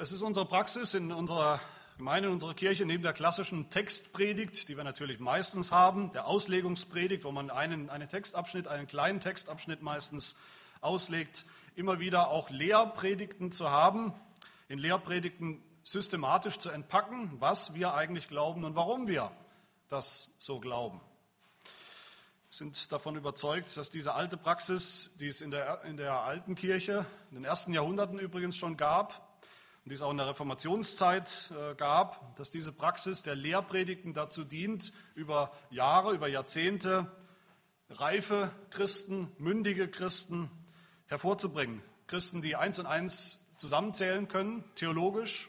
Es ist unsere Praxis in unserer Gemeinde, in unserer Kirche, neben der klassischen Textpredigt, die wir natürlich meistens haben, der Auslegungspredigt, wo man einen, einen Textabschnitt, einen kleinen Textabschnitt meistens auslegt, immer wieder auch Lehrpredigten zu haben, in Lehrpredigten systematisch zu entpacken, was wir eigentlich glauben und warum wir das so glauben. Wir sind davon überzeugt, dass diese alte Praxis, die es in der, in der alten Kirche, in den ersten Jahrhunderten übrigens schon gab, die es auch in der Reformationszeit äh, gab, dass diese Praxis der Lehrpredigten dazu dient, über Jahre, über Jahrzehnte reife Christen, mündige Christen hervorzubringen. Christen, die eins und eins zusammenzählen können, theologisch.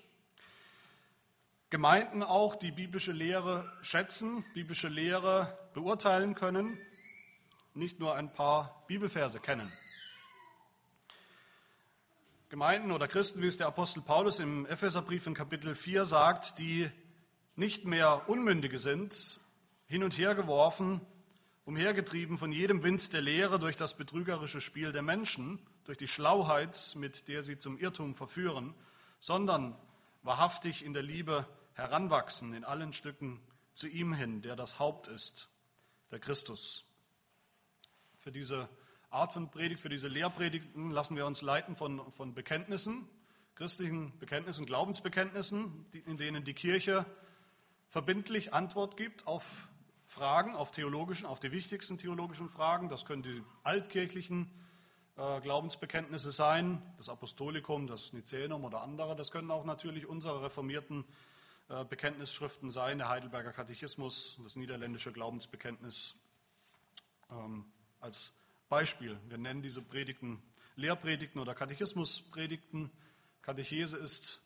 Gemeinden auch, die biblische Lehre schätzen, biblische Lehre beurteilen können, nicht nur ein paar Bibelverse kennen. Gemeinden oder Christen, wie es der Apostel Paulus im Epheserbrief in Kapitel 4 sagt, die nicht mehr Unmündige sind, hin und her geworfen, umhergetrieben von jedem Wind der Lehre durch das betrügerische Spiel der Menschen, durch die Schlauheit, mit der sie zum Irrtum verführen, sondern wahrhaftig in der Liebe heranwachsen, in allen Stücken zu ihm hin, der das Haupt ist, der Christus. Für diese Art von Predigt, für diese Lehrpredigten lassen wir uns leiten von, von Bekenntnissen, christlichen Bekenntnissen, Glaubensbekenntnissen, in denen die Kirche verbindlich Antwort gibt auf Fragen, auf theologischen, auf die wichtigsten theologischen Fragen. Das können die altkirchlichen äh, Glaubensbekenntnisse sein, das Apostolikum, das Nicänum oder andere. Das können auch natürlich unsere reformierten äh, Bekenntnisschriften sein, der Heidelberger Katechismus, das niederländische Glaubensbekenntnis ähm, als Beispiel. Wir nennen diese Predigten Lehrpredigten oder Katechismuspredigten. Katechese ist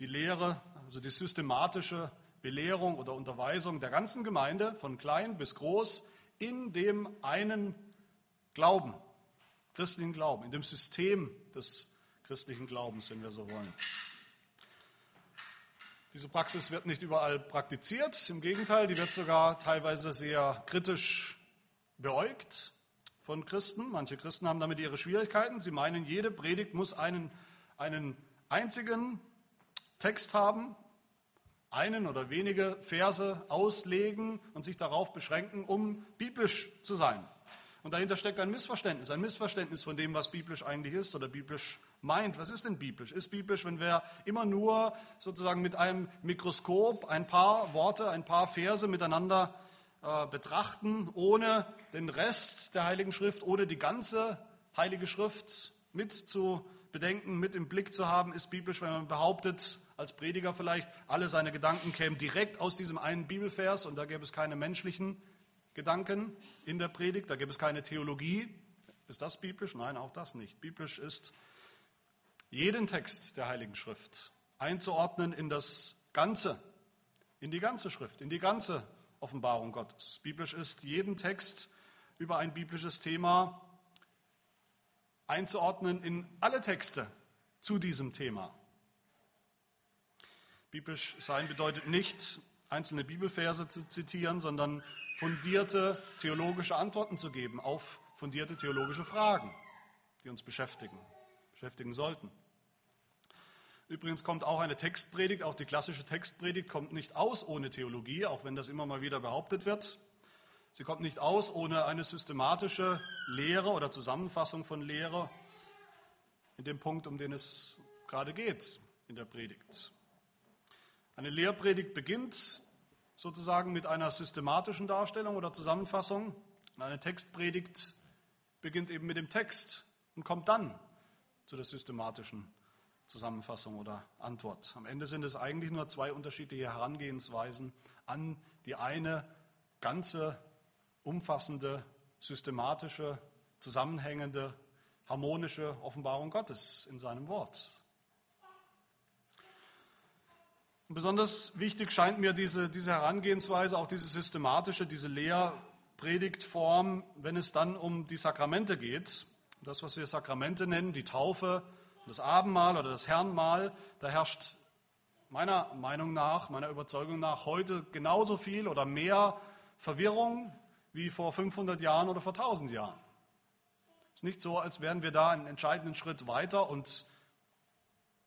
die Lehre, also die systematische Belehrung oder Unterweisung der ganzen Gemeinde, von klein bis groß, in dem einen Glauben, christlichen Glauben, in dem System des christlichen Glaubens, wenn wir so wollen. Diese Praxis wird nicht überall praktiziert, im Gegenteil, die wird sogar teilweise sehr kritisch beäugt von Christen. Manche Christen haben damit ihre Schwierigkeiten. Sie meinen, jede Predigt muss einen, einen einzigen Text haben, einen oder wenige Verse auslegen und sich darauf beschränken, um biblisch zu sein. Und dahinter steckt ein Missverständnis, ein Missverständnis von dem, was biblisch eigentlich ist oder biblisch meint. Was ist denn biblisch? Ist biblisch, wenn wir immer nur sozusagen mit einem Mikroskop ein paar Worte, ein paar Verse miteinander äh, betrachten, ohne den Rest der Heiligen Schrift, ohne die ganze Heilige Schrift mit zu bedenken, mit im Blick zu haben, ist biblisch, wenn man behauptet, als Prediger vielleicht, alle seine Gedanken kämen direkt aus diesem einen Bibelvers und da gäbe es keine menschlichen Gedanken in der Predigt, da gäbe es keine Theologie. Ist das biblisch? Nein, auch das nicht. Biblisch ist jeden Text der Heiligen Schrift einzuordnen in das Ganze, in die ganze Schrift, in die ganze Offenbarung Gottes. Biblisch ist jeden Text über ein biblisches Thema einzuordnen in alle Texte zu diesem Thema. Biblisch sein bedeutet nicht, einzelne Bibelverse zu zitieren, sondern fundierte theologische Antworten zu geben auf fundierte theologische Fragen, die uns beschäftigen, beschäftigen sollten. Übrigens kommt auch eine Textpredigt, auch die klassische Textpredigt kommt nicht aus ohne Theologie, auch wenn das immer mal wieder behauptet wird. Sie kommt nicht aus ohne eine systematische Lehre oder Zusammenfassung von Lehre in dem Punkt, um den es gerade geht in der Predigt. Eine Lehrpredigt beginnt sozusagen mit einer systematischen Darstellung oder Zusammenfassung und eine Textpredigt beginnt eben mit dem Text und kommt dann zu der systematischen Zusammenfassung oder Antwort. Am Ende sind es eigentlich nur zwei unterschiedliche Herangehensweisen an die eine ganze, umfassende, systematische, zusammenhängende, harmonische Offenbarung Gottes in seinem Wort. Und besonders wichtig scheint mir diese, diese Herangehensweise, auch diese systematische, diese Lehrpredigtform, wenn es dann um die Sakramente geht. Das, was wir Sakramente nennen, die Taufe, das Abendmahl oder das Herrenmahl, da herrscht meiner Meinung nach, meiner Überzeugung nach heute genauso viel oder mehr Verwirrung wie vor 500 Jahren oder vor 1000 Jahren. Es ist nicht so, als wären wir da einen entscheidenden Schritt weiter und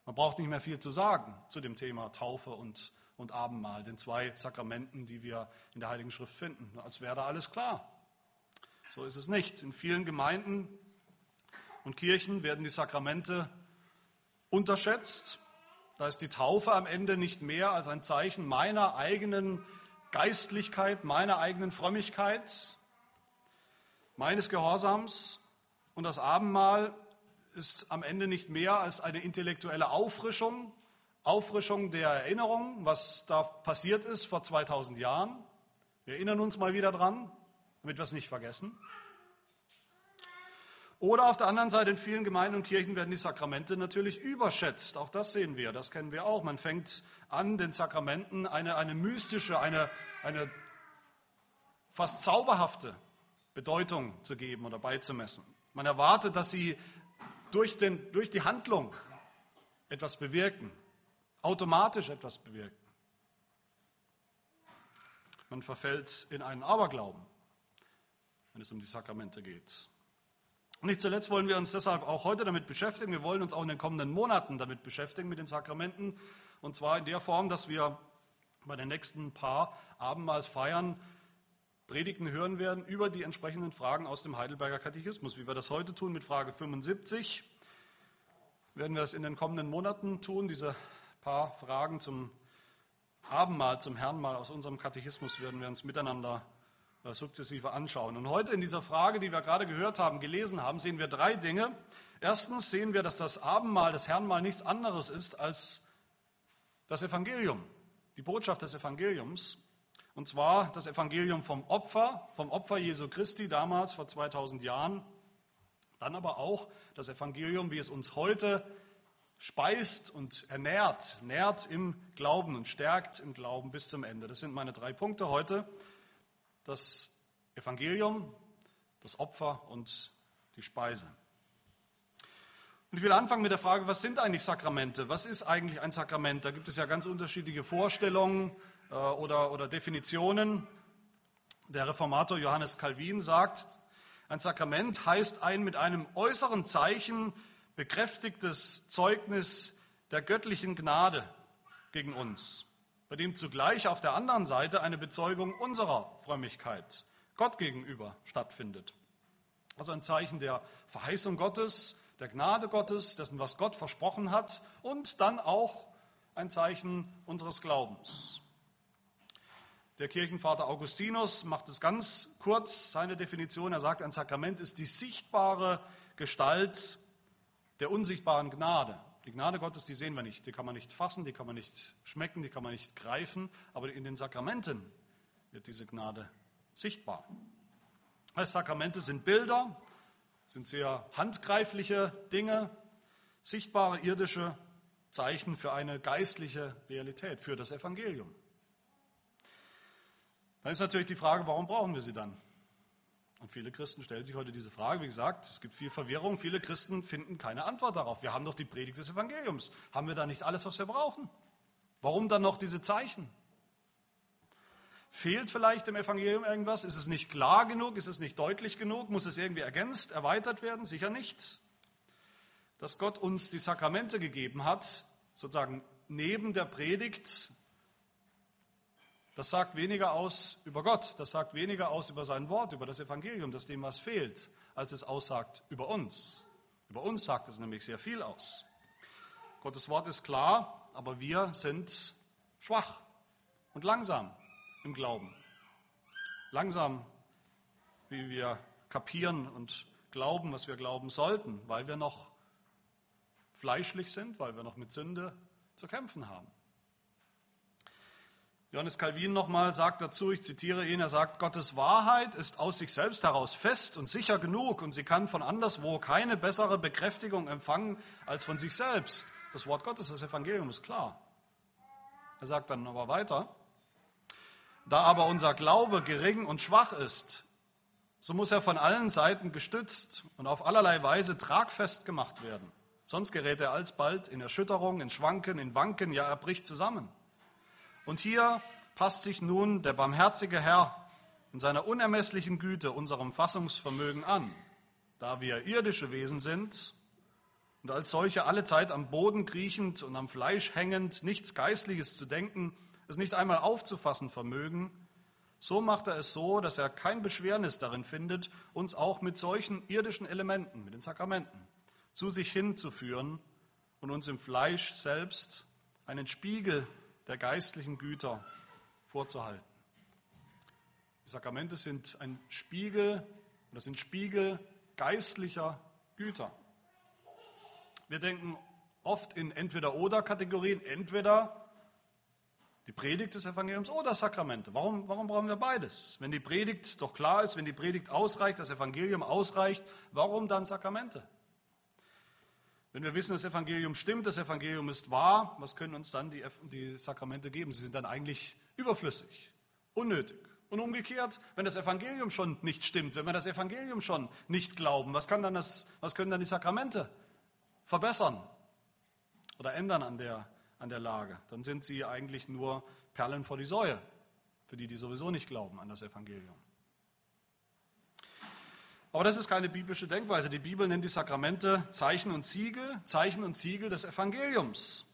Man braucht nicht mehr viel zu sagen zu dem Thema Taufe und, und Abendmahl, den zwei Sakramenten, die wir in der Heiligen Schrift finden. Als wäre da alles klar. So ist es nicht. In vielen Gemeinden und Kirchen werden die Sakramente unterschätzt. Da ist die Taufe am Ende nicht mehr als ein Zeichen meiner eigenen Geistlichkeit, meiner eigenen Frömmigkeit, meines Gehorsams. Und das Abendmahl ist am Ende nicht mehr als eine intellektuelle Auffrischung, Auffrischung der Erinnerung, was da passiert ist vor 2000 Jahren. Wir erinnern uns mal wieder dran, damit wir es nicht vergessen. Oder auf der anderen Seite in vielen Gemeinden und Kirchen werden die Sakramente natürlich überschätzt. Auch das sehen wir, das kennen wir auch. Man fängt an, den Sakramenten eine, eine mystische, eine, eine fast zauberhafte Bedeutung zu geben oder beizumessen. Man erwartet, dass sie durch, den, durch die Handlung etwas bewirken, automatisch etwas bewirken. Man verfällt in einen Aberglauben, wenn es um die Sakramente geht. Nicht zuletzt wollen wir uns deshalb auch heute damit beschäftigen. Wir wollen uns auch in den kommenden Monaten damit beschäftigen, mit den Sakramenten. Und zwar in der Form, dass wir bei den nächsten paar Abendmahlsfeiern Predigten hören werden über die entsprechenden Fragen aus dem Heidelberger Katechismus. Wie wir das heute tun mit Frage 75, werden wir es in den kommenden Monaten tun. Diese paar Fragen zum Abendmahl, zum Herrnmahl aus unserem Katechismus werden wir uns miteinander äh, sukzessive anschauen. Und heute in dieser Frage, die wir gerade gehört haben, gelesen haben, sehen wir drei Dinge. Erstens sehen wir, dass das Abendmahl, das Herrnmahl nichts anderes ist als das Evangelium, die Botschaft des Evangeliums. Und zwar das Evangelium vom Opfer, vom Opfer Jesu Christi damals vor 2000 Jahren. Dann aber auch das Evangelium, wie es uns heute speist und ernährt, nährt im Glauben und stärkt im Glauben bis zum Ende. Das sind meine drei Punkte heute. Das Evangelium, das Opfer und die Speise. Und ich will anfangen mit der Frage, was sind eigentlich Sakramente? Was ist eigentlich ein Sakrament? Da gibt es ja ganz unterschiedliche Vorstellungen äh, oder, oder Definitionen. Der Reformator Johannes Calvin sagt, ein Sakrament heißt ein mit einem äußeren Zeichen bekräftigtes Zeugnis der göttlichen Gnade gegen uns, bei dem zugleich auf der anderen Seite eine Bezeugung unserer Frömmigkeit Gott gegenüber stattfindet. Also ein Zeichen der Verheißung Gottes, der Gnade Gottes, dessen, was Gott versprochen hat und dann auch ein Zeichen unseres Glaubens. Der Kirchenvater Augustinus macht es ganz kurz, seine Definition. Er sagt, ein Sakrament ist die sichtbare Gestalt der unsichtbaren Gnade. Die Gnade Gottes, die sehen wir nicht, die kann man nicht fassen, die kann man nicht schmecken, die kann man nicht greifen, aber in den Sakramenten wird diese Gnade sichtbar. Also Sakramente sind Bilder, sind sehr handgreifliche Dinge, sichtbare irdische Zeichen für eine geistliche Realität, für das Evangelium. Dann ist natürlich die Frage, warum brauchen wir sie dann? Und viele Christen stellen sich heute diese Frage. Wie gesagt, es gibt viel Verwirrung. Viele Christen finden keine Antwort darauf. Wir haben doch die Predigt des Evangeliums. Haben wir da nicht alles, was wir brauchen? Warum dann noch diese Zeichen? Fehlt vielleicht im Evangelium irgendwas? Ist es nicht klar genug? Ist es nicht deutlich genug? Muss es irgendwie ergänzt, erweitert werden? Sicher nicht. Dass Gott uns die Sakramente gegeben hat, sozusagen neben der Predigt, das sagt weniger aus über Gott, das sagt weniger aus über sein Wort, über das Evangelium, das dem was fehlt, als es aussagt über uns. Über uns sagt es nämlich sehr viel aus. Gottes Wort ist klar, aber wir sind schwach und langsam im Glauben. Langsam, wie wir kapieren und glauben, was wir glauben sollten, weil wir noch fleischlich sind, weil wir noch mit Sünde zu kämpfen haben. Johannes Calvin nochmal sagt dazu, ich zitiere ihn, er sagt, Gottes Wahrheit ist aus sich selbst heraus fest und sicher genug und sie kann von anderswo keine bessere Bekräftigung empfangen als von sich selbst. Das Wort Gottes, das Evangelium ist klar. Er sagt dann aber weiter, da aber unser Glaube gering und schwach ist, so muss er von allen Seiten gestützt und auf allerlei Weise tragfest gemacht werden. Sonst gerät er alsbald in Erschütterung, in Schwanken, in Wanken, ja er bricht zusammen. Und hier passt sich nun der barmherzige Herr in seiner unermesslichen Güte unserem Fassungsvermögen an. Da wir irdische Wesen sind, und als solche alle Zeit am Boden kriechend und am Fleisch hängend, nichts Geistliches zu denken, es nicht einmal aufzufassen vermögen, so macht er es so, dass er kein Beschwernis darin findet, uns auch mit solchen irdischen Elementen, mit den Sakramenten, zu sich hinzuführen und uns im Fleisch selbst einen Spiegel der geistlichen Güter vorzuhalten. Die Sakramente sind ein Spiegel, das sind Spiegel geistlicher Güter. Wir denken oft in Entweder-Oder-Kategorien, entweder die Predigt des Evangeliums oder Sakramente. Warum, warum brauchen wir beides? Wenn die Predigt doch klar ist, wenn die Predigt ausreicht, das Evangelium ausreicht, warum dann Sakramente? Wenn wir wissen, das Evangelium stimmt, das Evangelium ist wahr, was können uns dann die, die Sakramente geben? Sie sind dann eigentlich überflüssig, unnötig. Und umgekehrt, wenn das Evangelium schon nicht stimmt, wenn wir das Evangelium schon nicht glauben, was, kann dann das, was können dann die Sakramente verbessern oder ändern an der, an der Lage. Dann sind sie eigentlich nur Perlen vor die Säue, für die, die sowieso nicht glauben an das Evangelium. Aber das ist keine biblische Denkweise. Die Bibel nennt die Sakramente Zeichen und Siegel, Zeichen und Siegel des Evangeliums.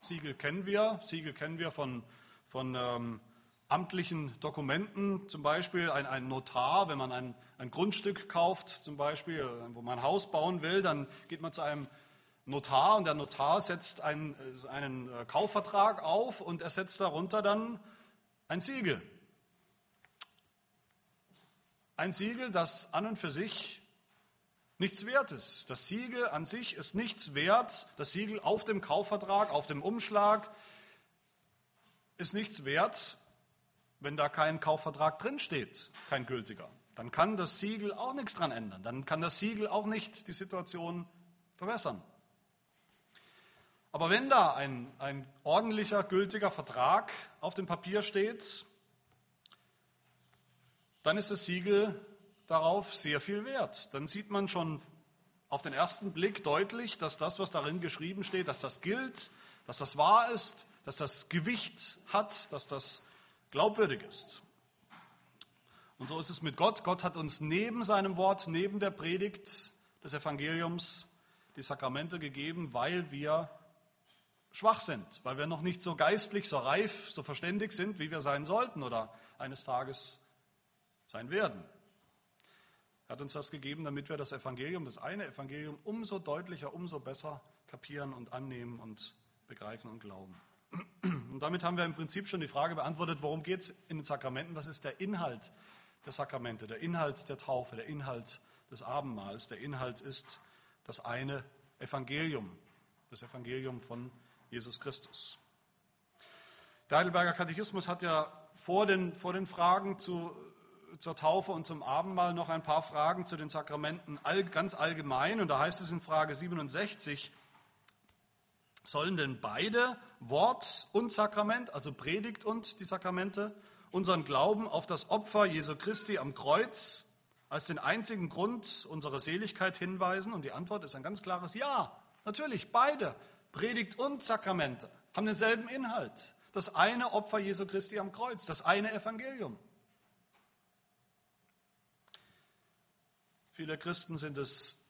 Siegel kennen wir, Siegel kennen wir von, von ähm, amtlichen Dokumenten, zum Beispiel ein, ein Notar, wenn man ein, ein, Grundstück kauft, zum Beispiel, wo man ein Haus bauen will, dann geht man zu einem Notar und der Notar setzt einen, einen Kaufvertrag auf und er setzt darunter dann ein Siegel. Ein Siegel, das an und für sich nichts wert ist. Das Siegel an sich ist nichts wert. Das Siegel auf dem Kaufvertrag, auf dem Umschlag ist nichts wert, wenn da kein Kaufvertrag drinsteht, kein gültiger, dann kann das Siegel auch nichts dran ändern. Dann kann das Siegel auch nicht die Situation verbessern. Aber wenn da ein, ein ordentlicher, gültiger Vertrag auf dem Papier steht, dann ist das Siegel darauf sehr viel wert. Dann sieht man schon auf den ersten Blick deutlich, dass das, was darin geschrieben steht, dass das gilt, dass das wahr ist, dass das Gewicht hat, dass das glaubwürdig ist. Und so ist es mit Gott. Gott hat uns neben seinem Wort, neben der Predigt des Evangeliums die Sakramente gegeben, weil wir schwach sind, weil wir noch nicht so geistlich, so reif, so verständig sind, wie wir sein sollten oder eines Tages sein werden. Er hat uns das gegeben, damit wir das Evangelium, das eine Evangelium, umso deutlicher, umso besser kapieren und annehmen und begreifen und glauben. Und damit haben wir im Prinzip schon die Frage beantwortet, worum geht es in den Sakramenten? Was ist der Inhalt der Sakramente, der Inhalt der Taufe, der Inhalt des Abendmahls? Der Inhalt ist das eine Evangelium, das Evangelium von Jesus Christus. Der Heidelberger Katechismus hat ja vor den, vor den Fragen zu, zur Taufe und zum Abendmahl noch ein paar Fragen zu den Sakramenten all, ganz allgemein. Und da heißt es in Frage 67, Sollen denn beide, Wort und Sakrament, also Predigt und die Sakramente, unseren Glauben auf das Opfer Jesu Christi am Kreuz als den einzigen Grund unserer Seligkeit hinweisen? Und die Antwort ist ein ganz klares Ja. Natürlich, beide, Predigt und Sakramente, haben denselben Inhalt. Das eine Opfer Jesu Christi am Kreuz, das eine Evangelium. Viele Christen sind es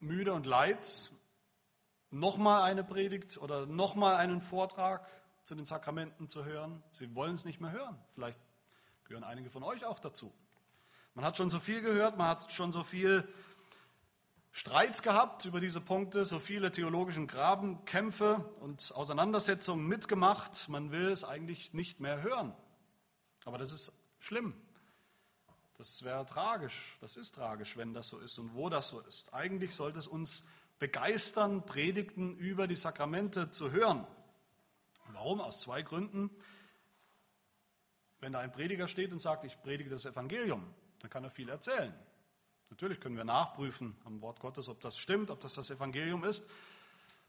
müde und leid, nochmal eine Predigt oder nochmal einen Vortrag zu den Sakramenten zu hören. Sie wollen es nicht mehr hören. Vielleicht gehören einige von euch auch dazu. Man hat schon so viel gehört, man hat schon so viel Streits gehabt über diese Punkte, so viele theologischen Grabenkämpfe und Auseinandersetzungen mitgemacht. Man will es eigentlich nicht mehr hören. Aber das ist schlimm. Das wäre tragisch. Das ist tragisch, wenn das so ist und wo das so ist. Eigentlich sollte es uns begeistern, Predigten über die Sakramente zu hören. Warum? Aus zwei Gründen. Wenn da ein Prediger steht und sagt, ich predige das Evangelium, dann kann er viel erzählen. Natürlich können wir nachprüfen am Wort Gottes, ob das stimmt, ob das das Evangelium ist.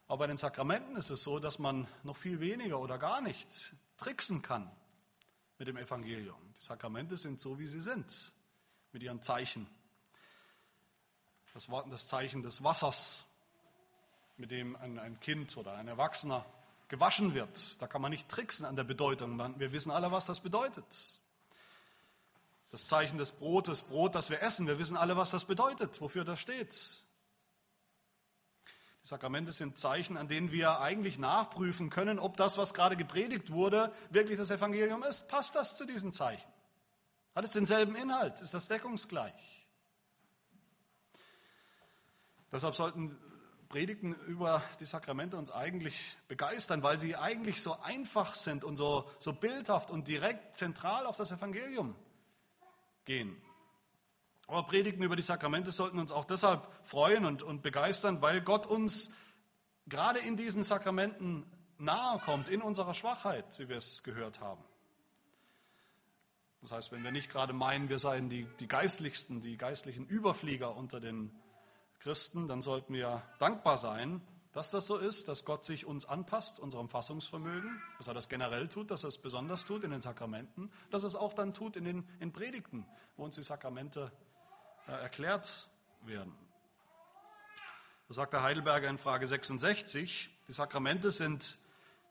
Aber bei den Sakramenten ist es so, dass man noch viel weniger oder gar nicht tricksen kann mit dem Evangelium. Die Sakramente sind so, wie sie sind, mit ihren Zeichen. Das, das Zeichen des Wassers, mit dem ein, ein Kind oder ein Erwachsener gewaschen wird. Da kann man nicht tricksen an der Bedeutung. Wir wissen alle, was das bedeutet. Das Zeichen des Brotes, Brot, das wir essen, wir wissen alle, was das bedeutet, wofür das steht. Die Sakramente sind Zeichen, an denen wir eigentlich nachprüfen können, ob das, was gerade gepredigt wurde, wirklich das Evangelium ist. Passt das zu diesen Zeichen? Hat es denselben Inhalt? Ist das deckungsgleich? Deshalb sollten Predigten über die Sakramente uns eigentlich begeistern, weil sie eigentlich so einfach sind und so, so bildhaft und direkt zentral auf das Evangelium gehen. Aber Predigten über die Sakramente sollten uns auch deshalb freuen und, und begeistern, weil Gott uns gerade in diesen Sakramenten nahe kommt, in unserer Schwachheit, wie wir es gehört haben. Das heißt, wenn wir nicht gerade meinen, wir seien die, die geistlichsten, die geistlichen Überflieger unter den Christen, dann sollten wir dankbar sein, dass das so ist, dass Gott sich uns anpasst, unserem Fassungsvermögen, dass er das generell tut, dass er es besonders tut in den Sakramenten, dass er es auch dann tut in den in Predigten, wo uns die Sakramente äh, erklärt werden. So sagt der Heidelberger in Frage 66, die Sakramente sind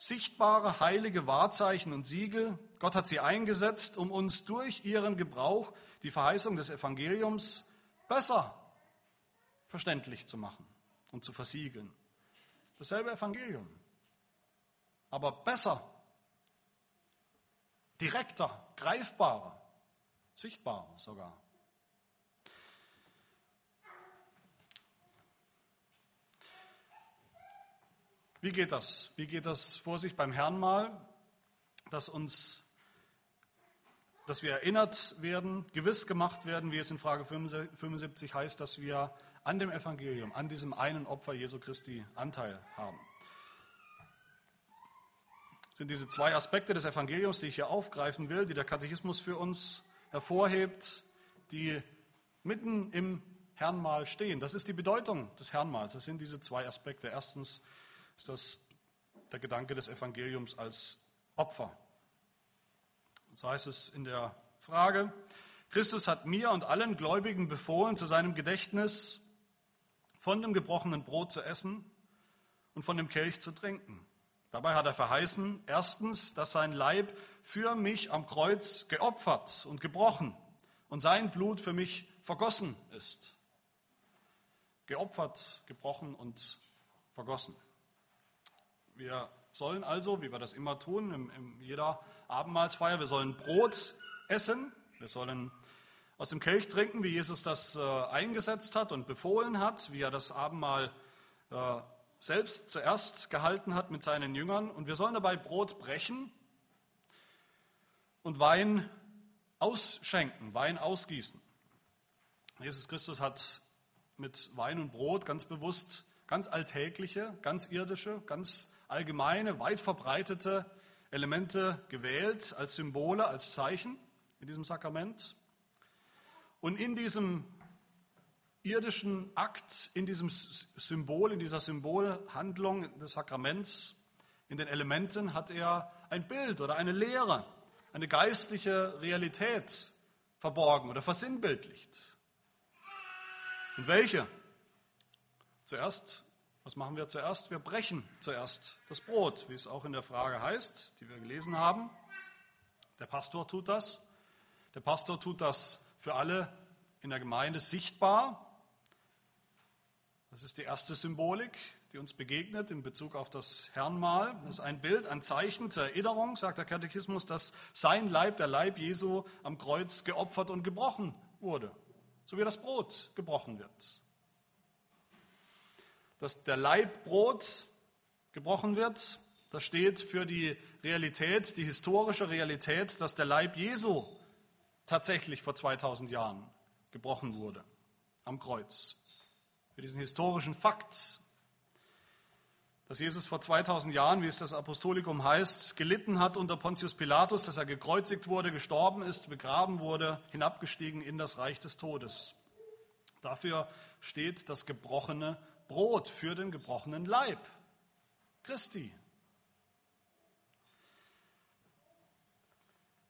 sichtbare heilige Wahrzeichen und Siegel. Gott hat sie eingesetzt, um uns durch ihren Gebrauch die Verheißung des Evangeliums besser verständlich zu machen und zu versiegeln. Dasselbe Evangelium, aber besser, direkter, greifbarer, sichtbarer sogar. Wie geht das? Wie geht das vor sich beim Herrn mal, dass uns dass wir erinnert werden, gewiss gemacht werden, wie es in Frage 75 heißt, dass wir an dem Evangelium, an diesem einen Opfer Jesu Christi Anteil haben. Das sind diese zwei Aspekte des Evangeliums, die ich hier aufgreifen will, die der Katechismus für uns hervorhebt, die mitten im Herrnmahl stehen. Das ist die Bedeutung des Herrnmahls. Das sind diese zwei Aspekte. Erstens ist das der Gedanke des Evangeliums als Opfer. So heißt es in der Frage, Christus hat mir und allen Gläubigen befohlen, zu seinem Gedächtnis von dem gebrochenen Brot zu essen und von dem Kelch zu trinken. Dabei hat er verheißen, erstens, dass sein Leib für mich am Kreuz geopfert und gebrochen und sein Blut für mich vergossen ist. Geopfert, gebrochen und vergossen. Wir sollen also, wie wir das immer tun, in, in jeder Abendmahlsfeier, wir sollen Brot essen, wir sollen aus dem Kelch trinken, wie Jesus das äh, eingesetzt hat und befohlen hat, wie er das Abendmahl äh, selbst zuerst gehalten hat mit seinen Jüngern. Und wir sollen dabei Brot brechen und Wein ausschenken, Wein ausgießen. Jesus Christus hat mit Wein und Brot ganz bewusst ganz alltägliche, ganz irdische, ganz allgemeine, weit verbreitete Elemente gewählt als Symbole, als Zeichen in diesem Sakrament. Und in diesem irdischen Akt, in diesem Symbol, in dieser Symbolhandlung des Sakraments, in den Elementen hat er ein Bild oder eine Lehre, eine geistliche Realität verborgen oder versinnbildlicht. Und welche? Zuerst, was machen wir zuerst? Wir brechen zuerst das Brot, wie es auch in der Frage heißt, die wir gelesen haben. Der Pastor tut das. Der Pastor tut das für alle in der Gemeinde sichtbar. Das ist die erste Symbolik, die uns begegnet in Bezug auf das Herrnmahl. Das ist ein Bild, ein Zeichen zur Erinnerung, sagt der Katechismus, dass sein Leib, der Leib Jesu, am Kreuz geopfert und gebrochen wurde, so wie das Brot gebrochen wird. Dass der Leib Brot gebrochen wird, das steht für die Realität, die historische Realität, dass der Leib Jesu tatsächlich vor 2000 Jahren gebrochen wurde am Kreuz. Für diesen historischen Fakt, dass Jesus vor 2000 Jahren, wie es das Apostolikum heißt, gelitten hat unter Pontius Pilatus, dass er gekreuzigt wurde, gestorben ist, begraben wurde, hinabgestiegen in das Reich des Todes. Dafür steht das gebrochene Brot für den gebrochenen Leib Christi.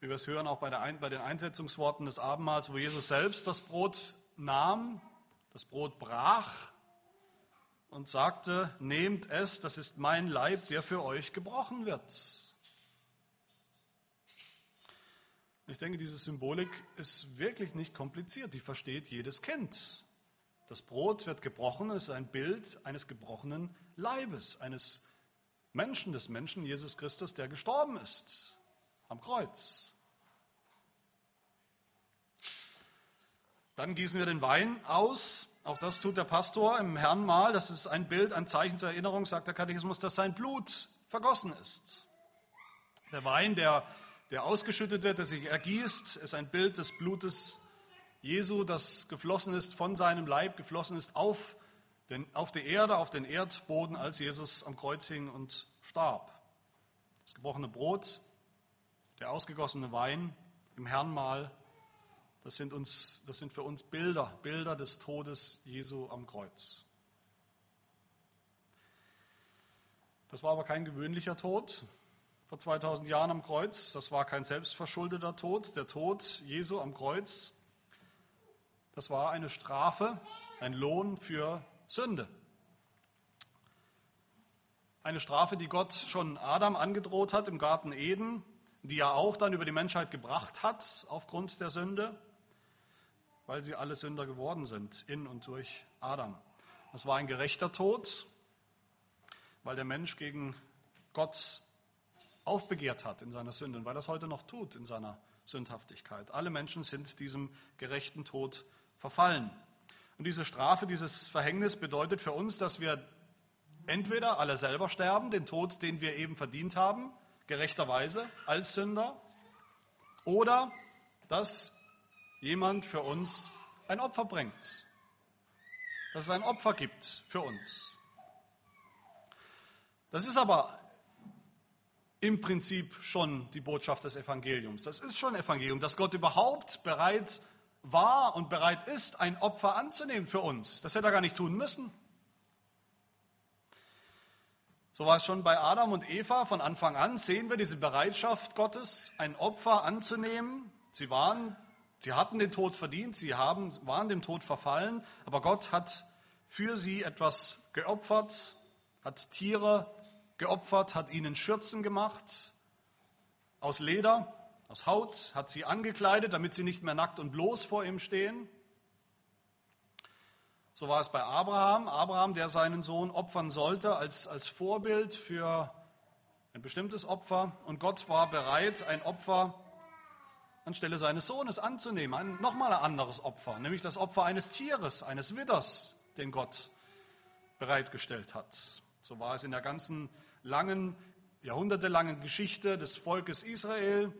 wie wir es hören, auch bei, der, bei den Einsetzungsworten des Abendmahls, wo Jesus selbst das Brot nahm, das Brot brach und sagte, nehmt es, das ist mein Leib, der für euch gebrochen wird. Ich denke, diese Symbolik ist wirklich nicht kompliziert, die versteht jedes Kind. Das Brot wird gebrochen, es ist ein Bild eines gebrochenen Leibes, eines Menschen, des Menschen Jesus Christus, der gestorben ist am Kreuz. Dann gießen wir den Wein aus. Auch das tut der Pastor im Herrnmahl. Das ist ein Bild, ein Zeichen zur Erinnerung, sagt der Katechismus, dass sein Blut vergossen ist. Der Wein, der, der ausgeschüttet wird, der sich ergießt, ist ein Bild des Blutes Jesu, das geflossen ist von seinem Leib, geflossen ist auf, den, auf die Erde, auf den Erdboden, als Jesus am Kreuz hing und starb. Das gebrochene Brot, der ausgegossene Wein im Herrnmahl, das sind, uns, das sind für uns Bilder, Bilder des Todes Jesu am Kreuz. Das war aber kein gewöhnlicher Tod vor 2000 Jahren am Kreuz. Das war kein selbstverschuldeter Tod. Der Tod Jesu am Kreuz, das war eine Strafe, ein Lohn für Sünde. Eine Strafe, die Gott schon Adam angedroht hat im Garten Eden, die er auch dann über die Menschheit gebracht hat aufgrund der Sünde, weil sie alle Sünder geworden sind in und durch Adam. Das war ein gerechter Tod, weil der Mensch gegen Gott aufbegehrt hat in seiner Sünde und weil er es heute noch tut in seiner Sündhaftigkeit. Alle Menschen sind diesem gerechten Tod verfallen. Und diese Strafe, dieses Verhängnis bedeutet für uns, dass wir entweder alle selber sterben, den Tod, den wir eben verdient haben, gerechterweise als Sünder, oder dass jemand für uns ein Opfer bringt, dass es ein Opfer gibt für uns. Das ist aber im Prinzip schon die Botschaft des Evangeliums. Das ist schon Evangelium, dass Gott überhaupt bereit war und bereit ist, ein Opfer anzunehmen für uns. Das hätte er gar nicht tun müssen. So war es schon bei Adam und Eva von Anfang an, sehen wir diese Bereitschaft Gottes, ein Opfer anzunehmen. Sie, waren, sie hatten den Tod verdient, sie haben, waren dem Tod verfallen, aber Gott hat für sie etwas geopfert, hat Tiere geopfert, hat ihnen Schürzen gemacht aus Leder, aus Haut, hat sie angekleidet, damit sie nicht mehr nackt und bloß vor ihm stehen. So war es bei Abraham. Abraham, der seinen Sohn opfern sollte als, als Vorbild für ein bestimmtes Opfer. Und Gott war bereit, ein Opfer anstelle seines Sohnes anzunehmen. Ein, nochmal ein anderes Opfer, nämlich das Opfer eines Tieres, eines Widders, den Gott bereitgestellt hat. So war es in der ganzen langen, jahrhundertelangen Geschichte des Volkes Israel.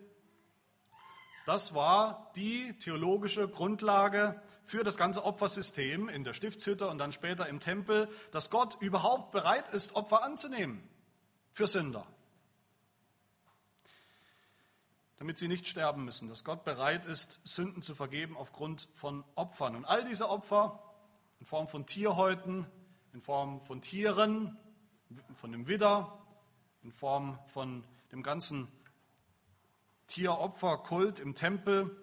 Das war die theologische Grundlage für das ganze Opfersystem in der Stiftshütte und dann später im Tempel, dass Gott überhaupt bereit ist, Opfer anzunehmen für Sünder. Damit sie nicht sterben müssen, dass Gott bereit ist, Sünden zu vergeben aufgrund von Opfern. Und all diese Opfer in Form von Tierhäuten, in Form von Tieren, von dem Widder, in Form von dem ganzen Tieropferkult im Tempel.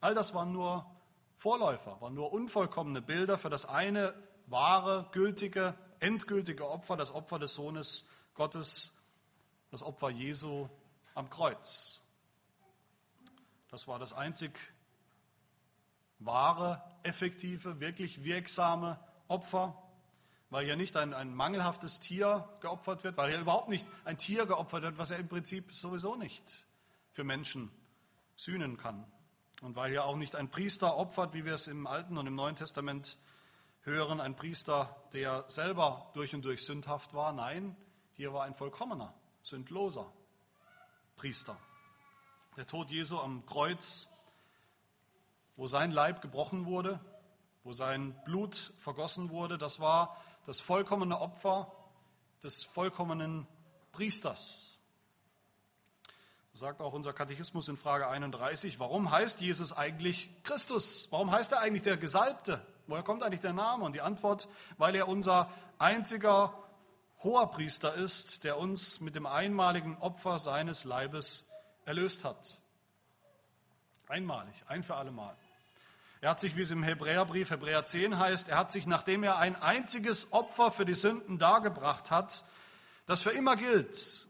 All das waren nur Vorläufer, waren nur unvollkommene Bilder für das eine wahre, gültige, endgültige Opfer, das Opfer des Sohnes Gottes, das Opfer Jesu am Kreuz. Das war das einzig wahre, effektive, wirklich wirksame Opfer weil hier nicht ein, ein mangelhaftes Tier geopfert wird, weil hier überhaupt nicht ein Tier geopfert wird, was er im Prinzip sowieso nicht für Menschen sühnen kann. Und weil hier auch nicht ein Priester opfert, wie wir es im Alten und im Neuen Testament hören, ein Priester, der selber durch und durch sündhaft war. Nein, hier war ein vollkommener, sündloser Priester. Der Tod Jesu am Kreuz, wo sein Leib gebrochen wurde, wo sein Blut vergossen wurde, das war das vollkommene Opfer des vollkommenen Priesters. Sagt auch unser Katechismus in Frage 31, warum heißt Jesus eigentlich Christus? Warum heißt er eigentlich der Gesalbte? Woher kommt eigentlich der Name? Und die Antwort, weil er unser einziger hoher Priester ist, der uns mit dem einmaligen Opfer seines Leibes erlöst hat. Einmalig, ein für alle Mal. Er hat sich, wie es im Hebräerbrief, Hebräer 10 heißt, er hat sich, nachdem er ein einziges Opfer für die Sünden dargebracht hat, das für immer gilt,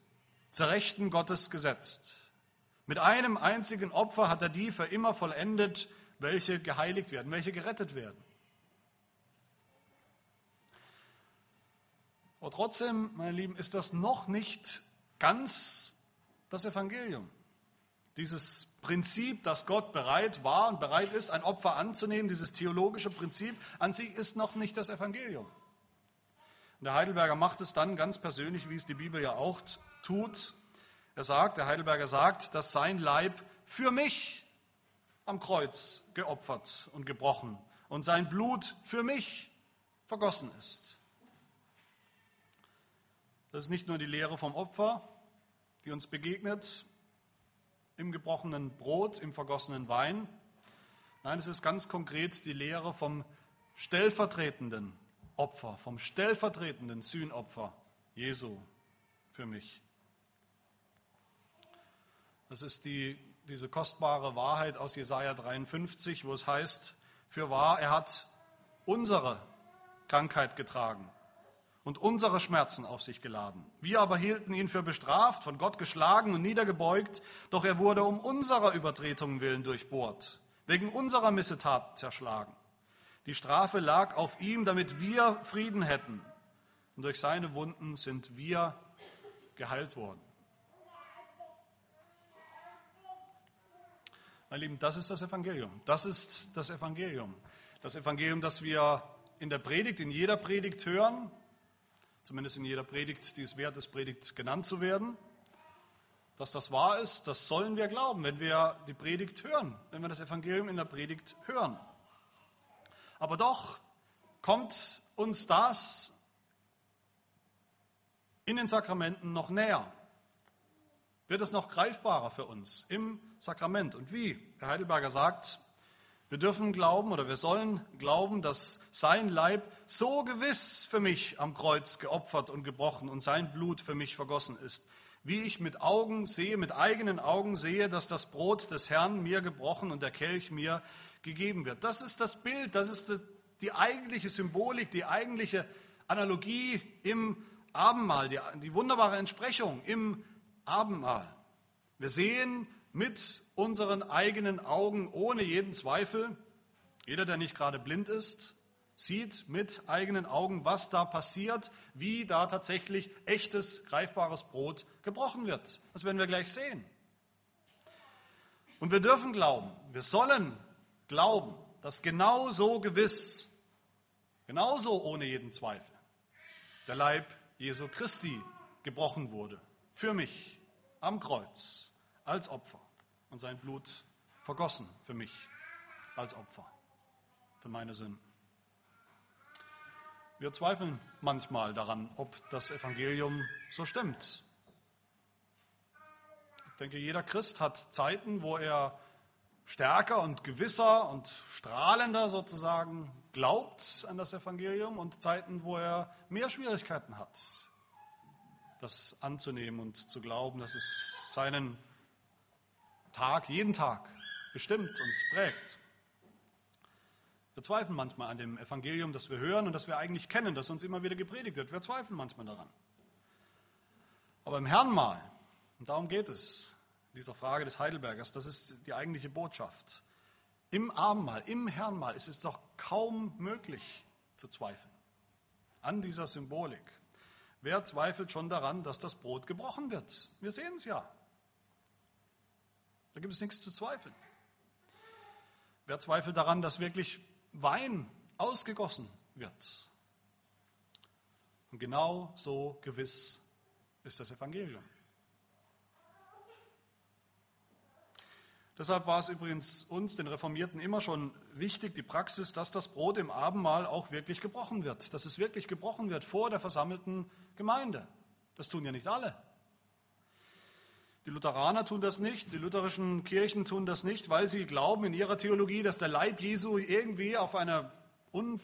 zur Rechten Gottes gesetzt. Mit einem einzigen Opfer hat er die für immer vollendet, welche geheiligt werden, welche gerettet werden. Aber trotzdem, meine Lieben, ist das noch nicht ganz das Evangelium. Dieses Prinzip, dass Gott bereit war und bereit ist, ein Opfer anzunehmen, dieses theologische Prinzip an sich ist noch nicht das Evangelium. Und der Heidelberger macht es dann ganz persönlich, wie es die Bibel ja auch tut. Er sagt, der Heidelberger sagt, dass sein Leib für mich am Kreuz geopfert und gebrochen und sein Blut für mich vergossen ist. Das ist nicht nur die Lehre vom Opfer, die uns begegnet, im gebrochenen Brot, im vergossenen Wein. Nein, es ist ganz konkret die Lehre vom stellvertretenden Opfer, vom stellvertretenden Sühnopfer Jesu für mich. Das ist die, diese kostbare Wahrheit aus Jesaja 53, wo es heißt: Für wahr, er hat unsere Krankheit getragen und unsere Schmerzen auf sich geladen. Wir aber hielten ihn für bestraft, von Gott geschlagen und niedergebeugt, doch er wurde um unserer Übertretungen willen durchbohrt, wegen unserer Missetat zerschlagen. Die Strafe lag auf ihm, damit wir Frieden hätten. Und durch seine Wunden sind wir geheilt worden. Meine Lieben, das ist das Evangelium. Das ist das Evangelium. Das Evangelium, das wir in der Predigt, in jeder Predigt hören, zumindest in jeder Predigt, die es wert ist, Predigt genannt zu werden. Dass das wahr ist, das sollen wir glauben, wenn wir die Predigt hören, wenn wir das Evangelium in der Predigt hören. Aber doch kommt uns das in den Sakramenten noch näher. Wird es noch greifbarer für uns im Sakrament. Und wie? Herr Heidelberger sagt, wir dürfen glauben oder wir sollen glauben, dass sein Leib so gewiss für mich am Kreuz geopfert und gebrochen und sein Blut für mich vergossen ist, wie ich mit Augen sehe, mit eigenen Augen sehe, dass das Brot des Herrn mir gebrochen und der Kelch mir gegeben wird. Das ist das Bild, das ist das, die eigentliche Symbolik, die eigentliche Analogie im Abendmahl, die, die wunderbare Entsprechung im Abendmahl. Wir sehen mit unseren eigenen Augen ohne jeden Zweifel. Jeder, der nicht gerade blind ist, sieht mit eigenen Augen, was da passiert, wie da tatsächlich echtes, greifbares Brot gebrochen wird. Das werden wir gleich sehen. Und wir dürfen glauben, wir sollen glauben, dass genauso gewiss, genauso ohne jeden Zweifel, der Leib Jesu Christi gebrochen wurde. Für mich am Kreuz als Opfer und sein Blut vergossen für mich als Opfer für meine Sünden. Wir zweifeln manchmal daran, ob das Evangelium so stimmt. Ich denke, jeder Christ hat Zeiten, wo er stärker und gewisser und strahlender sozusagen glaubt an das Evangelium und Zeiten, wo er mehr Schwierigkeiten hat, das anzunehmen und zu glauben, dass es seinen Tag, jeden Tag bestimmt und prägt. Wir zweifeln manchmal an dem Evangelium, das wir hören und das wir eigentlich kennen, das uns immer wieder gepredigt wird. Wir zweifeln manchmal daran. Aber im Herrnmal, und darum geht es, in dieser Frage des Heidelbergers, das ist die eigentliche Botschaft. Im Abendmahl, im Herrnmal ist es doch kaum möglich zu zweifeln an dieser Symbolik. Wer zweifelt schon daran, dass das Brot gebrochen wird? Wir sehen es ja. Da gibt es nichts zu zweifeln. Wer zweifelt daran, dass wirklich Wein ausgegossen wird? Und genau so gewiss ist das Evangelium. Deshalb war es übrigens uns, den Reformierten, immer schon wichtig, die Praxis, dass das Brot im Abendmahl auch wirklich gebrochen wird, dass es wirklich gebrochen wird vor der versammelten Gemeinde. Das tun ja nicht alle. Die Lutheraner tun das nicht, die lutherischen Kirchen tun das nicht, weil sie glauben in ihrer Theologie, dass der Leib Jesu irgendwie auf eine un,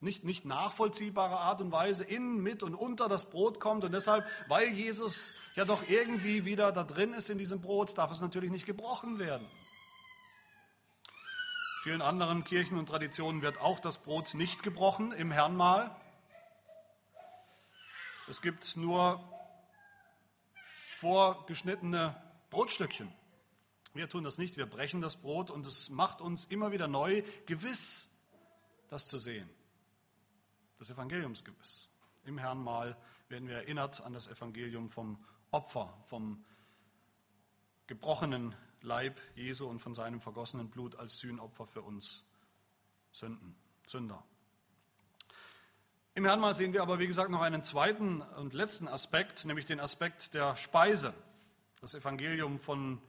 nicht, nicht nachvollziehbare Art und Weise in, mit und unter das Brot kommt. Und deshalb, weil Jesus ja doch irgendwie wieder da drin ist in diesem Brot, darf es natürlich nicht gebrochen werden. In vielen anderen Kirchen und Traditionen wird auch das Brot nicht gebrochen im Herrnmahl. Es gibt nur vorgeschnittene Brotstückchen. Wir tun das nicht, wir brechen das Brot und es macht uns immer wieder neu gewiss, das zu sehen. Das Evangeliumsgewiss. Im Herrnmal werden wir erinnert an das Evangelium vom Opfer, vom gebrochenen Leib Jesu und von seinem vergossenen Blut als Sühnopfer für uns Sünden, Sünder. Im Herrnmal sehen wir aber, wie gesagt, noch einen zweiten und letzten Aspekt, nämlich den Aspekt der Speise. Das Evangelium von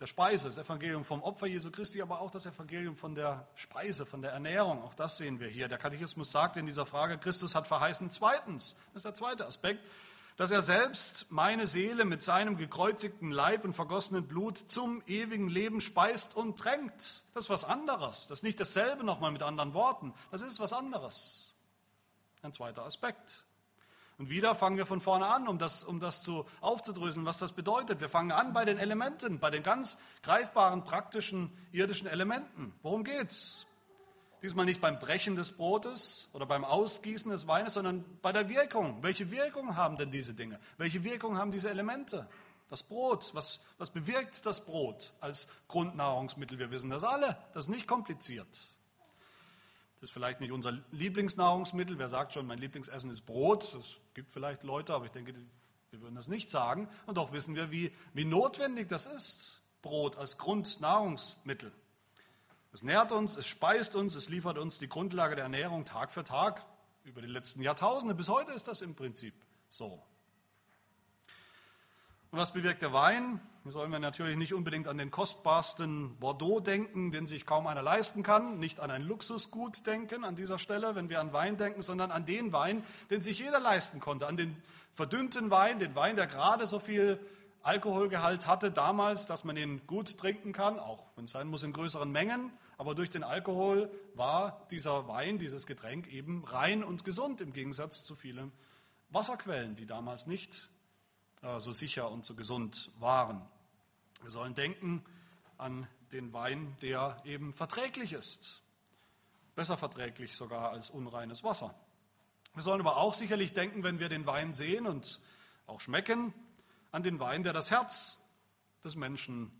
der Speise, das Evangelium vom Opfer Jesu Christi, aber auch das Evangelium von der Speise, von der Ernährung. Auch das sehen wir hier. Der Katechismus sagt in dieser Frage, Christus hat verheißen, zweitens, das ist der zweite Aspekt, dass er selbst meine Seele mit seinem gekreuzigten Leib und vergossenen Blut zum ewigen Leben speist und tränkt. Das ist was anderes. Das ist nicht dasselbe nochmal mit anderen Worten. Das ist was anderes. Ein zweiter Aspekt. Und wieder fangen wir von vorne an, um das, um das zu, aufzudröseln, was das bedeutet. Wir fangen an bei den Elementen, bei den ganz greifbaren, praktischen, irdischen Elementen. Worum geht's? Diesmal nicht beim Brechen des Brotes oder beim Ausgießen des Weines, sondern bei der Wirkung. Welche Wirkung haben denn diese Dinge? Welche Wirkung haben diese Elemente? Das Brot, was, was bewirkt das Brot als Grundnahrungsmittel? Wir wissen das alle, das ist nicht kompliziert. Das ist vielleicht nicht unser Lieblingsnahrungsmittel. Wer sagt schon, mein Lieblingsessen ist Brot? Das gibt vielleicht Leute, aber ich denke, wir würden das nicht sagen. Und doch wissen wir, wie, wie notwendig das ist, Brot als Grundnahrungsmittel. Es nährt uns, es speist uns, es liefert uns die Grundlage der Ernährung Tag für Tag über die letzten Jahrtausende. Bis heute ist das im Prinzip so. Und was bewirkt der Wein? Hier sollen wir natürlich nicht unbedingt an den kostbarsten Bordeaux denken, den sich kaum einer leisten kann, nicht an ein Luxusgut denken an dieser Stelle, wenn wir an Wein denken, sondern an den Wein, den sich jeder leisten konnte, an den verdünnten Wein, den Wein, der gerade so viel Alkoholgehalt hatte damals, dass man ihn gut trinken kann, auch wenn es sein muss in größeren Mengen, aber durch den Alkohol war dieser Wein, dieses Getränk eben rein und gesund im Gegensatz zu vielen Wasserquellen, die damals nicht so sicher und so gesund waren. Wir sollen denken an den Wein, der eben verträglich ist, besser verträglich sogar als unreines Wasser. Wir sollen aber auch sicherlich denken, wenn wir den Wein sehen und auch schmecken, an den Wein, der das Herz des Menschen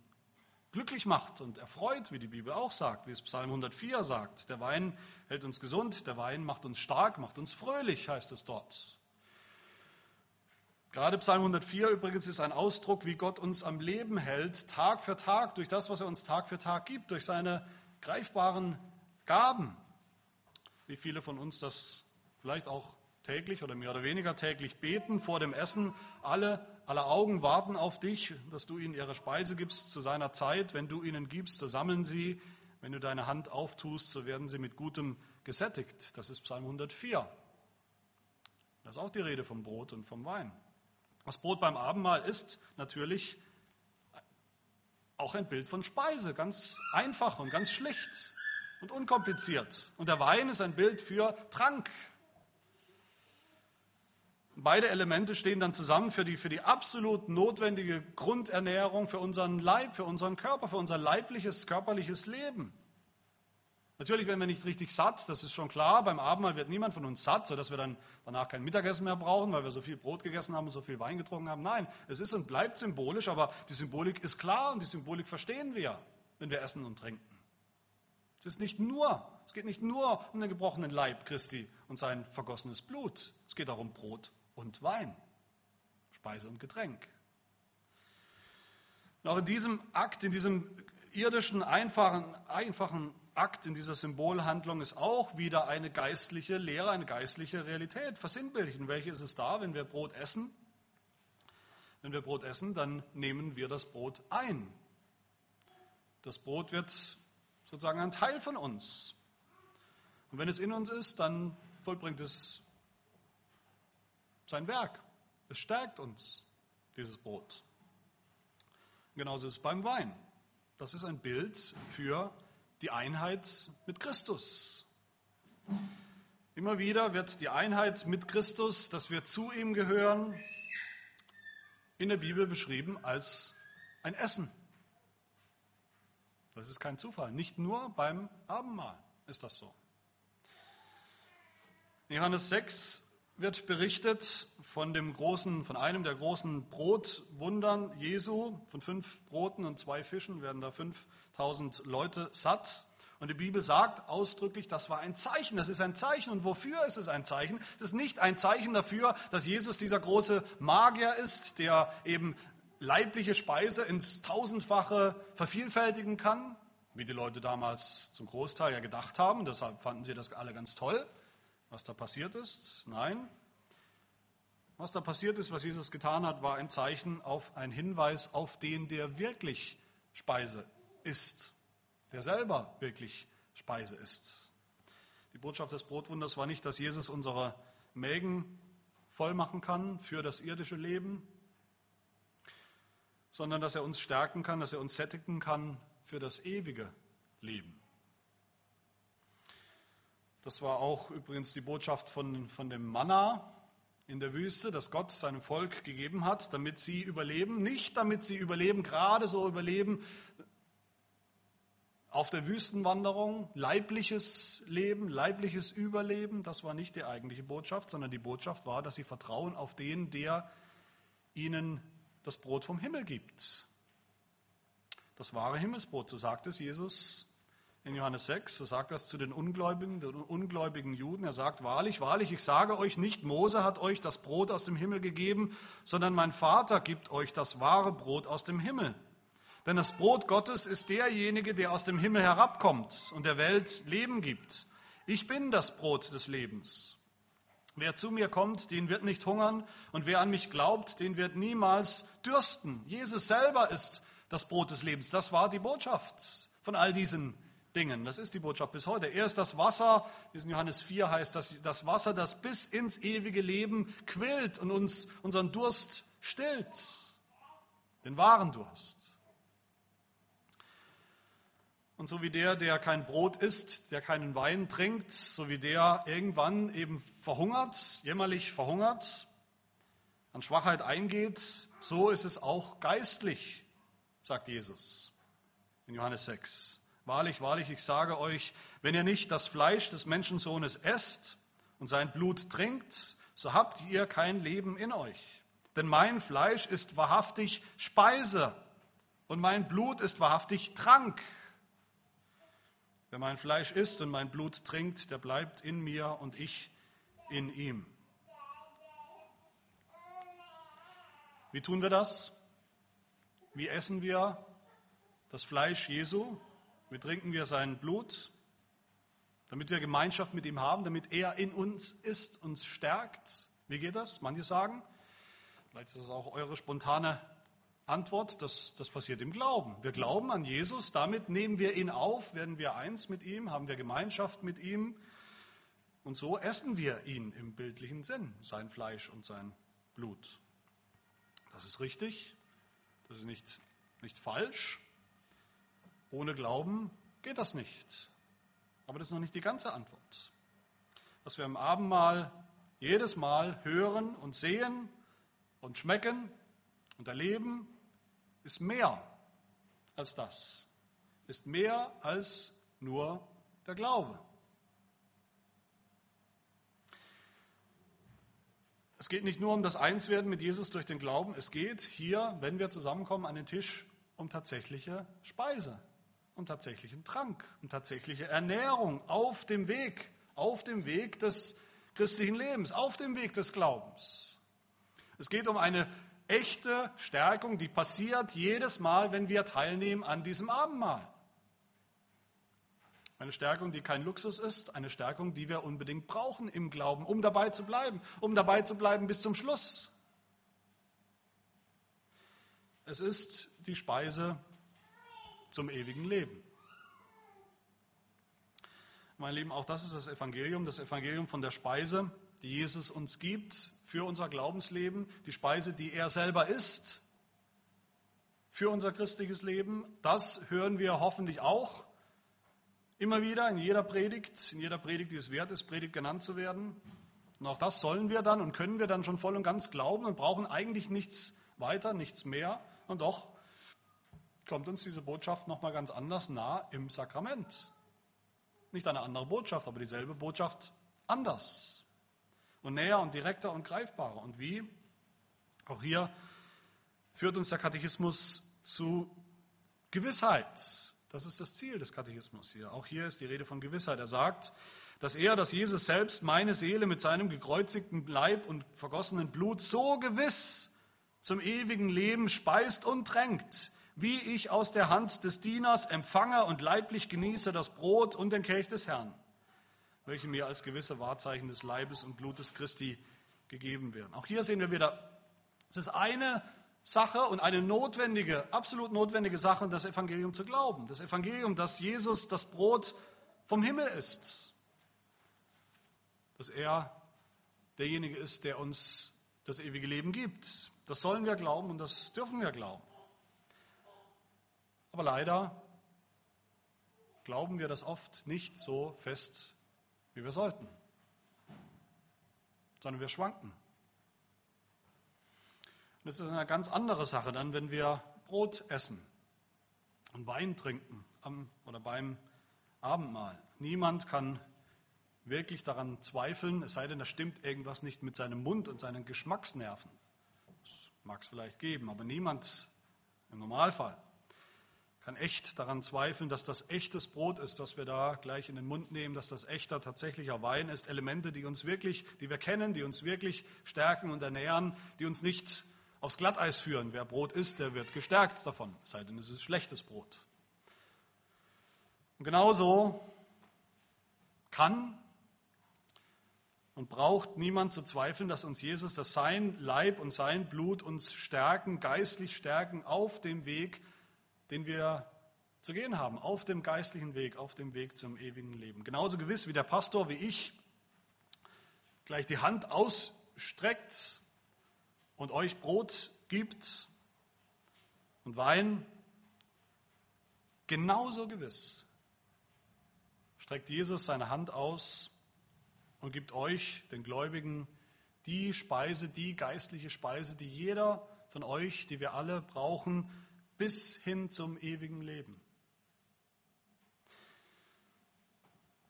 glücklich macht und erfreut, wie die Bibel auch sagt, wie es Psalm 104 sagt. Der Wein hält uns gesund, der Wein macht uns stark, macht uns fröhlich, heißt es dort. Gerade Psalm 104 übrigens ist ein Ausdruck, wie Gott uns am Leben hält, Tag für Tag, durch das, was er uns Tag für Tag gibt, durch seine greifbaren Gaben. Wie viele von uns das vielleicht auch täglich oder mehr oder weniger täglich beten vor dem Essen. Alle, alle Augen warten auf dich, dass du ihnen ihre Speise gibst zu seiner Zeit. Wenn du ihnen gibst, so sammeln sie. Wenn du deine Hand auftust, so werden sie mit Gutem gesättigt. Das ist Psalm 104. Das ist auch die Rede vom Brot und vom Wein. Das Brot beim Abendmahl ist natürlich auch ein Bild von Speise, ganz einfach und ganz schlicht und unkompliziert. Und der Wein ist ein Bild für Trank. Beide Elemente stehen dann zusammen für die, für die absolut notwendige Grundernährung für unseren Leib, für unseren Körper, für unser leibliches, körperliches Leben. Natürlich werden wir nicht richtig satt, das ist schon klar. Beim Abendmahl wird niemand von uns satt, sodass wir dann danach kein Mittagessen mehr brauchen, weil wir so viel Brot gegessen haben und so viel Wein getrunken haben. Nein, es ist und bleibt symbolisch, aber die Symbolik ist klar und die Symbolik verstehen wir, wenn wir essen und trinken. Es ist nicht nur, es geht nicht nur um den gebrochenen Leib Christi und sein vergossenes Blut. Es geht auch um Brot und Wein, Speise und Getränk. Und auch in diesem Akt, in diesem irdischen, einfachen, einfachen Akt, in dieser Symbolhandlung ist auch wieder eine geistliche Lehre, eine geistliche Realität versinnbildlich. Und welche ist es da, wenn wir Brot essen? Wenn wir Brot essen, dann nehmen wir das Brot ein. Das Brot wird sozusagen ein Teil von uns. Und wenn es in uns ist, dann vollbringt es sein Werk. Es stärkt uns, dieses Brot. Genauso ist es beim Wein. Das ist ein Bild für die Einheit mit Christus. Immer wieder wird die Einheit mit Christus, dass wir zu ihm gehören, in der Bibel beschrieben als ein Essen. Das ist kein Zufall. Nicht nur beim Abendmahl ist das so. Johannes 6 wird berichtet von dem großen, von einem der großen Brotwundern Jesu. Von fünf Broten und zwei Fischen werden da 5000 Leute satt. Und die Bibel sagt ausdrücklich, das war ein Zeichen, das ist ein Zeichen. Und wofür ist es ein Zeichen? Das ist nicht ein Zeichen dafür, dass Jesus dieser große Magier ist, der eben leibliche Speise ins tausendfache vervielfältigen kann, wie die Leute damals zum Großteil ja gedacht haben. Deshalb fanden sie das alle ganz toll, was da passiert ist. Nein, was da passiert ist, was Jesus getan hat, war ein Zeichen auf ein Hinweis auf den, der wirklich Speise ist der selber wirklich Speise ist. Die Botschaft des Brotwunders war nicht, dass Jesus unsere Mägen voll machen kann für das irdische Leben, sondern dass er uns stärken kann, dass er uns sättigen kann für das ewige Leben. Das war auch übrigens die Botschaft von, von dem Manna in der Wüste, das Gott seinem Volk gegeben hat, damit sie überleben. Nicht damit sie überleben, gerade so überleben, auf der Wüstenwanderung leibliches Leben, leibliches Überleben, das war nicht die eigentliche Botschaft, sondern die Botschaft war, dass sie vertrauen auf den, der ihnen das Brot vom Himmel gibt. Das wahre Himmelsbrot, so sagt es Jesus in Johannes 6, so sagt es zu den Ungläubigen, den ungläubigen Juden. Er sagt, wahrlich, wahrlich, ich sage euch nicht, Mose hat euch das Brot aus dem Himmel gegeben, sondern mein Vater gibt euch das wahre Brot aus dem Himmel. Denn das Brot Gottes ist derjenige, der aus dem Himmel herabkommt und der Welt Leben gibt. Ich bin das Brot des Lebens. Wer zu mir kommt, den wird nicht hungern und wer an mich glaubt, den wird niemals dürsten. Jesus selber ist das Brot des Lebens. Das war die Botschaft von all diesen Dingen. Das ist die Botschaft bis heute. Er ist das Wasser, wie es in Johannes 4 heißt, das, das Wasser, das bis ins ewige Leben quillt und uns unseren Durst stillt, den wahren Durst. Und so wie der, der kein Brot isst, der keinen Wein trinkt, so wie der irgendwann eben verhungert, jämmerlich verhungert, an Schwachheit eingeht, so ist es auch geistlich, sagt Jesus in Johannes 6. Wahrlich, wahrlich, ich sage euch, wenn ihr nicht das Fleisch des Menschensohnes esst und sein Blut trinkt, so habt ihr kein Leben in euch. Denn mein Fleisch ist wahrhaftig Speise und mein Blut ist wahrhaftig Trank. Wer mein Fleisch isst und mein Blut trinkt, der bleibt in mir und ich in ihm. Wie tun wir das? Wie essen wir das Fleisch Jesu? Wie trinken wir sein Blut? Damit wir Gemeinschaft mit ihm haben, damit er in uns ist, uns stärkt. Wie geht das? Manche sagen, vielleicht ist das auch eure spontane Antwort, das, das passiert im Glauben. Wir glauben an Jesus, damit nehmen wir ihn auf, werden wir eins mit ihm, haben wir Gemeinschaft mit ihm und so essen wir ihn im bildlichen Sinn, sein Fleisch und sein Blut. Das ist richtig, das ist nicht, nicht falsch. Ohne Glauben geht das nicht. Aber das ist noch nicht die ganze Antwort. Was wir im Abendmahl jedes Mal hören und sehen und schmecken und erleben, ist mehr als das, ist mehr als nur der Glaube. Es geht nicht nur um das Einswerden mit Jesus durch den Glauben, es geht hier, wenn wir zusammenkommen an den Tisch, um tatsächliche Speise, um tatsächlichen Trank, um tatsächliche Ernährung auf dem Weg, auf dem Weg des christlichen Lebens, auf dem Weg des Glaubens. Es geht um eine echte Stärkung, die passiert jedes Mal, wenn wir teilnehmen an diesem Abendmahl. Eine Stärkung, die kein Luxus ist, eine Stärkung, die wir unbedingt brauchen im Glauben, um dabei zu bleiben, um dabei zu bleiben bis zum Schluss. Es ist die Speise zum ewigen Leben. Meine Lieben, auch das ist das Evangelium, das Evangelium von der Speise, die Jesus uns gibt für unser Glaubensleben, die Speise, die er selber isst für unser christliches Leben. Das hören wir hoffentlich auch immer wieder in jeder Predigt, in jeder Predigt, die es wert ist, Predigt genannt zu werden. Und auch das sollen wir dann und können wir dann schon voll und ganz glauben und brauchen eigentlich nichts weiter, nichts mehr. Und doch kommt uns diese Botschaft nochmal ganz anders nah im Sakrament. Nicht eine andere Botschaft, aber dieselbe Botschaft anders und näher und direkter und greifbarer. Und wie? Auch hier führt uns der Katechismus zu Gewissheit. Das ist das Ziel des Katechismus hier. Auch hier ist die Rede von Gewissheit. Er sagt, dass er, dass Jesus selbst meine Seele mit seinem gekreuzigten Leib und vergossenen Blut so gewiss zum ewigen Leben speist und tränkt, wie ich aus der Hand des Dieners empfange und leiblich genieße das Brot und den Kelch des Herrn, welche mir als gewisse Wahrzeichen des Leibes und Blutes Christi gegeben werden. Auch hier sehen wir wieder, es ist eine Sache und eine notwendige, absolut notwendige Sache, das Evangelium zu glauben. Das Evangelium, dass Jesus das Brot vom Himmel ist. Dass er derjenige ist, der uns das ewige Leben gibt. Das sollen wir glauben und das dürfen wir glauben. Aber leider glauben wir das oft nicht so fest, wie wir sollten, sondern wir schwanken. Und das ist eine ganz andere Sache dann, wenn wir Brot essen und Wein trinken am oder beim Abendmahl. Niemand kann wirklich daran zweifeln, es sei denn, da stimmt irgendwas nicht mit seinem Mund und seinen Geschmacksnerven. Das mag es vielleicht geben, aber niemand im Normalfall kann echt daran zweifeln, dass das echtes Brot ist, das wir da gleich in den Mund nehmen, dass das echter, tatsächlicher Wein ist. Elemente, die uns wirklich, die wir kennen, die uns wirklich stärken und ernähren, die uns nicht aufs Glatteis führen. Wer Brot isst, der wird gestärkt davon, sei denn es ist schlechtes Brot. Und genauso kann und braucht niemand zu zweifeln, dass uns Jesus, dass sein Leib und sein Blut uns stärken, geistlich stärken auf dem Weg, den wir zu gehen haben, auf dem geistlichen Weg, auf dem Weg zum ewigen Leben. Genauso gewiss wie der Pastor, wie ich, gleich die Hand ausstreckt und euch Brot gibt und Wein, genauso gewiss streckt Jesus seine Hand aus und gibt euch, den Gläubigen, die Speise, die geistliche Speise, die jeder von euch, die wir alle brauchen, bis hin zum ewigen Leben.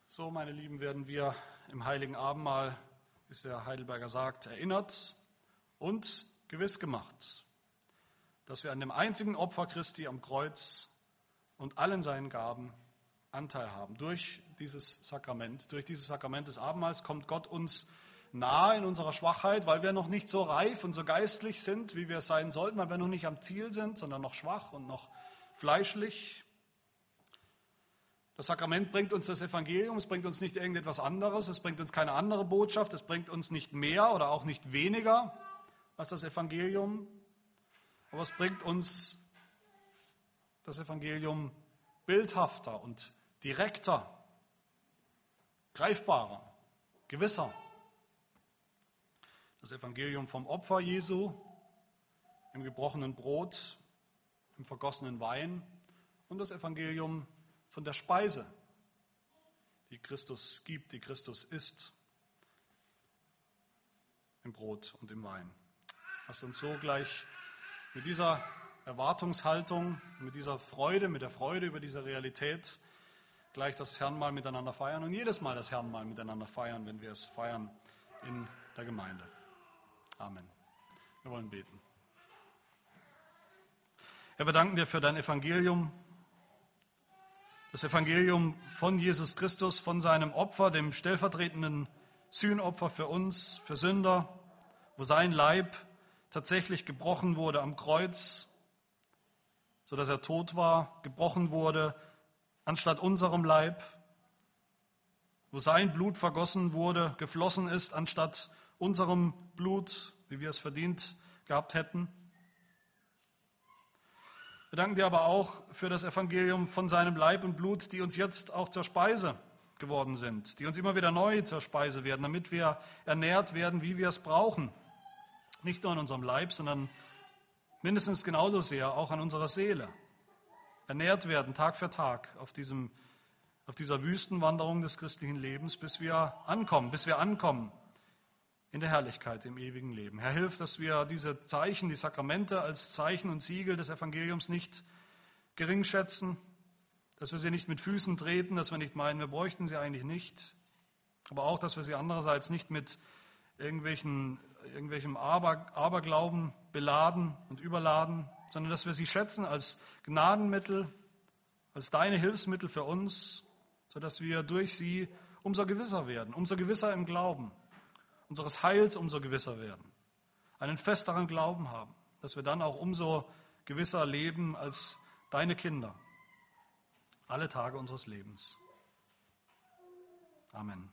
So, meine Lieben, werden wir im heiligen Abendmahl, wie es der Heidelberger sagt, erinnert und gewiss gemacht, dass wir an dem einzigen Opfer Christi am Kreuz und allen seinen Gaben Anteil haben. Durch dieses Sakrament, durch dieses Sakrament des Abendmahls kommt Gott uns nahe in unserer Schwachheit, weil wir noch nicht so reif und so geistlich sind, wie wir sein sollten, weil wir noch nicht am Ziel sind, sondern noch schwach und noch fleischlich. Das Sakrament bringt uns das Evangelium, es bringt uns nicht irgendetwas anderes, es bringt uns keine andere Botschaft, es bringt uns nicht mehr oder auch nicht weniger als das Evangelium, aber es bringt uns das Evangelium bildhafter und direkter, greifbarer, gewisser. Das Evangelium vom Opfer Jesu im gebrochenen Brot, im vergossenen Wein und das Evangelium von der Speise, die Christus gibt, die Christus isst, im Brot und im Wein. Lasst uns so gleich mit dieser Erwartungshaltung, mit dieser Freude, mit der Freude über diese Realität gleich das Herrnmal miteinander feiern und jedes Mal das Herrnmal miteinander feiern, wenn wir es feiern in der Gemeinde. Amen. Wir wollen beten. Herr, wir danken dir für dein Evangelium, das Evangelium von Jesus Christus, von seinem Opfer, dem stellvertretenden Sühnopfer für uns, für Sünder, wo sein Leib tatsächlich gebrochen wurde am Kreuz, sodass er tot war, gebrochen wurde anstatt unserem Leib, wo sein Blut vergossen wurde, geflossen ist, anstatt unserem Blut, wie wir es verdient gehabt hätten. Wir danken dir aber auch für das Evangelium von seinem Leib und Blut, die uns jetzt auch zur Speise geworden sind, die uns immer wieder neu zur Speise werden, damit wir ernährt werden, wie wir es brauchen. Nicht nur an unserem Leib, sondern mindestens genauso sehr auch an unserer Seele ernährt werden, Tag für Tag, auf, diesem, auf dieser Wüstenwanderung des christlichen Lebens, bis wir ankommen, bis wir ankommen in der Herrlichkeit, im ewigen Leben. Herr, hilf, dass wir diese Zeichen, die Sakramente als Zeichen und Siegel des Evangeliums nicht gering schätzen, dass wir sie nicht mit Füßen treten, dass wir nicht meinen, wir bräuchten sie eigentlich nicht, aber auch, dass wir sie andererseits nicht mit irgendwelchen, irgendwelchem Aber, Aberglauben beladen und überladen, sondern dass wir sie schätzen als Gnadenmittel, als deine Hilfsmittel für uns, sodass wir durch sie umso gewisser werden, umso gewisser im Glauben, unseres Heils umso gewisser werden, einen festeren Glauben haben, dass wir dann auch umso gewisser leben als deine Kinder, alle Tage unseres Lebens. Amen.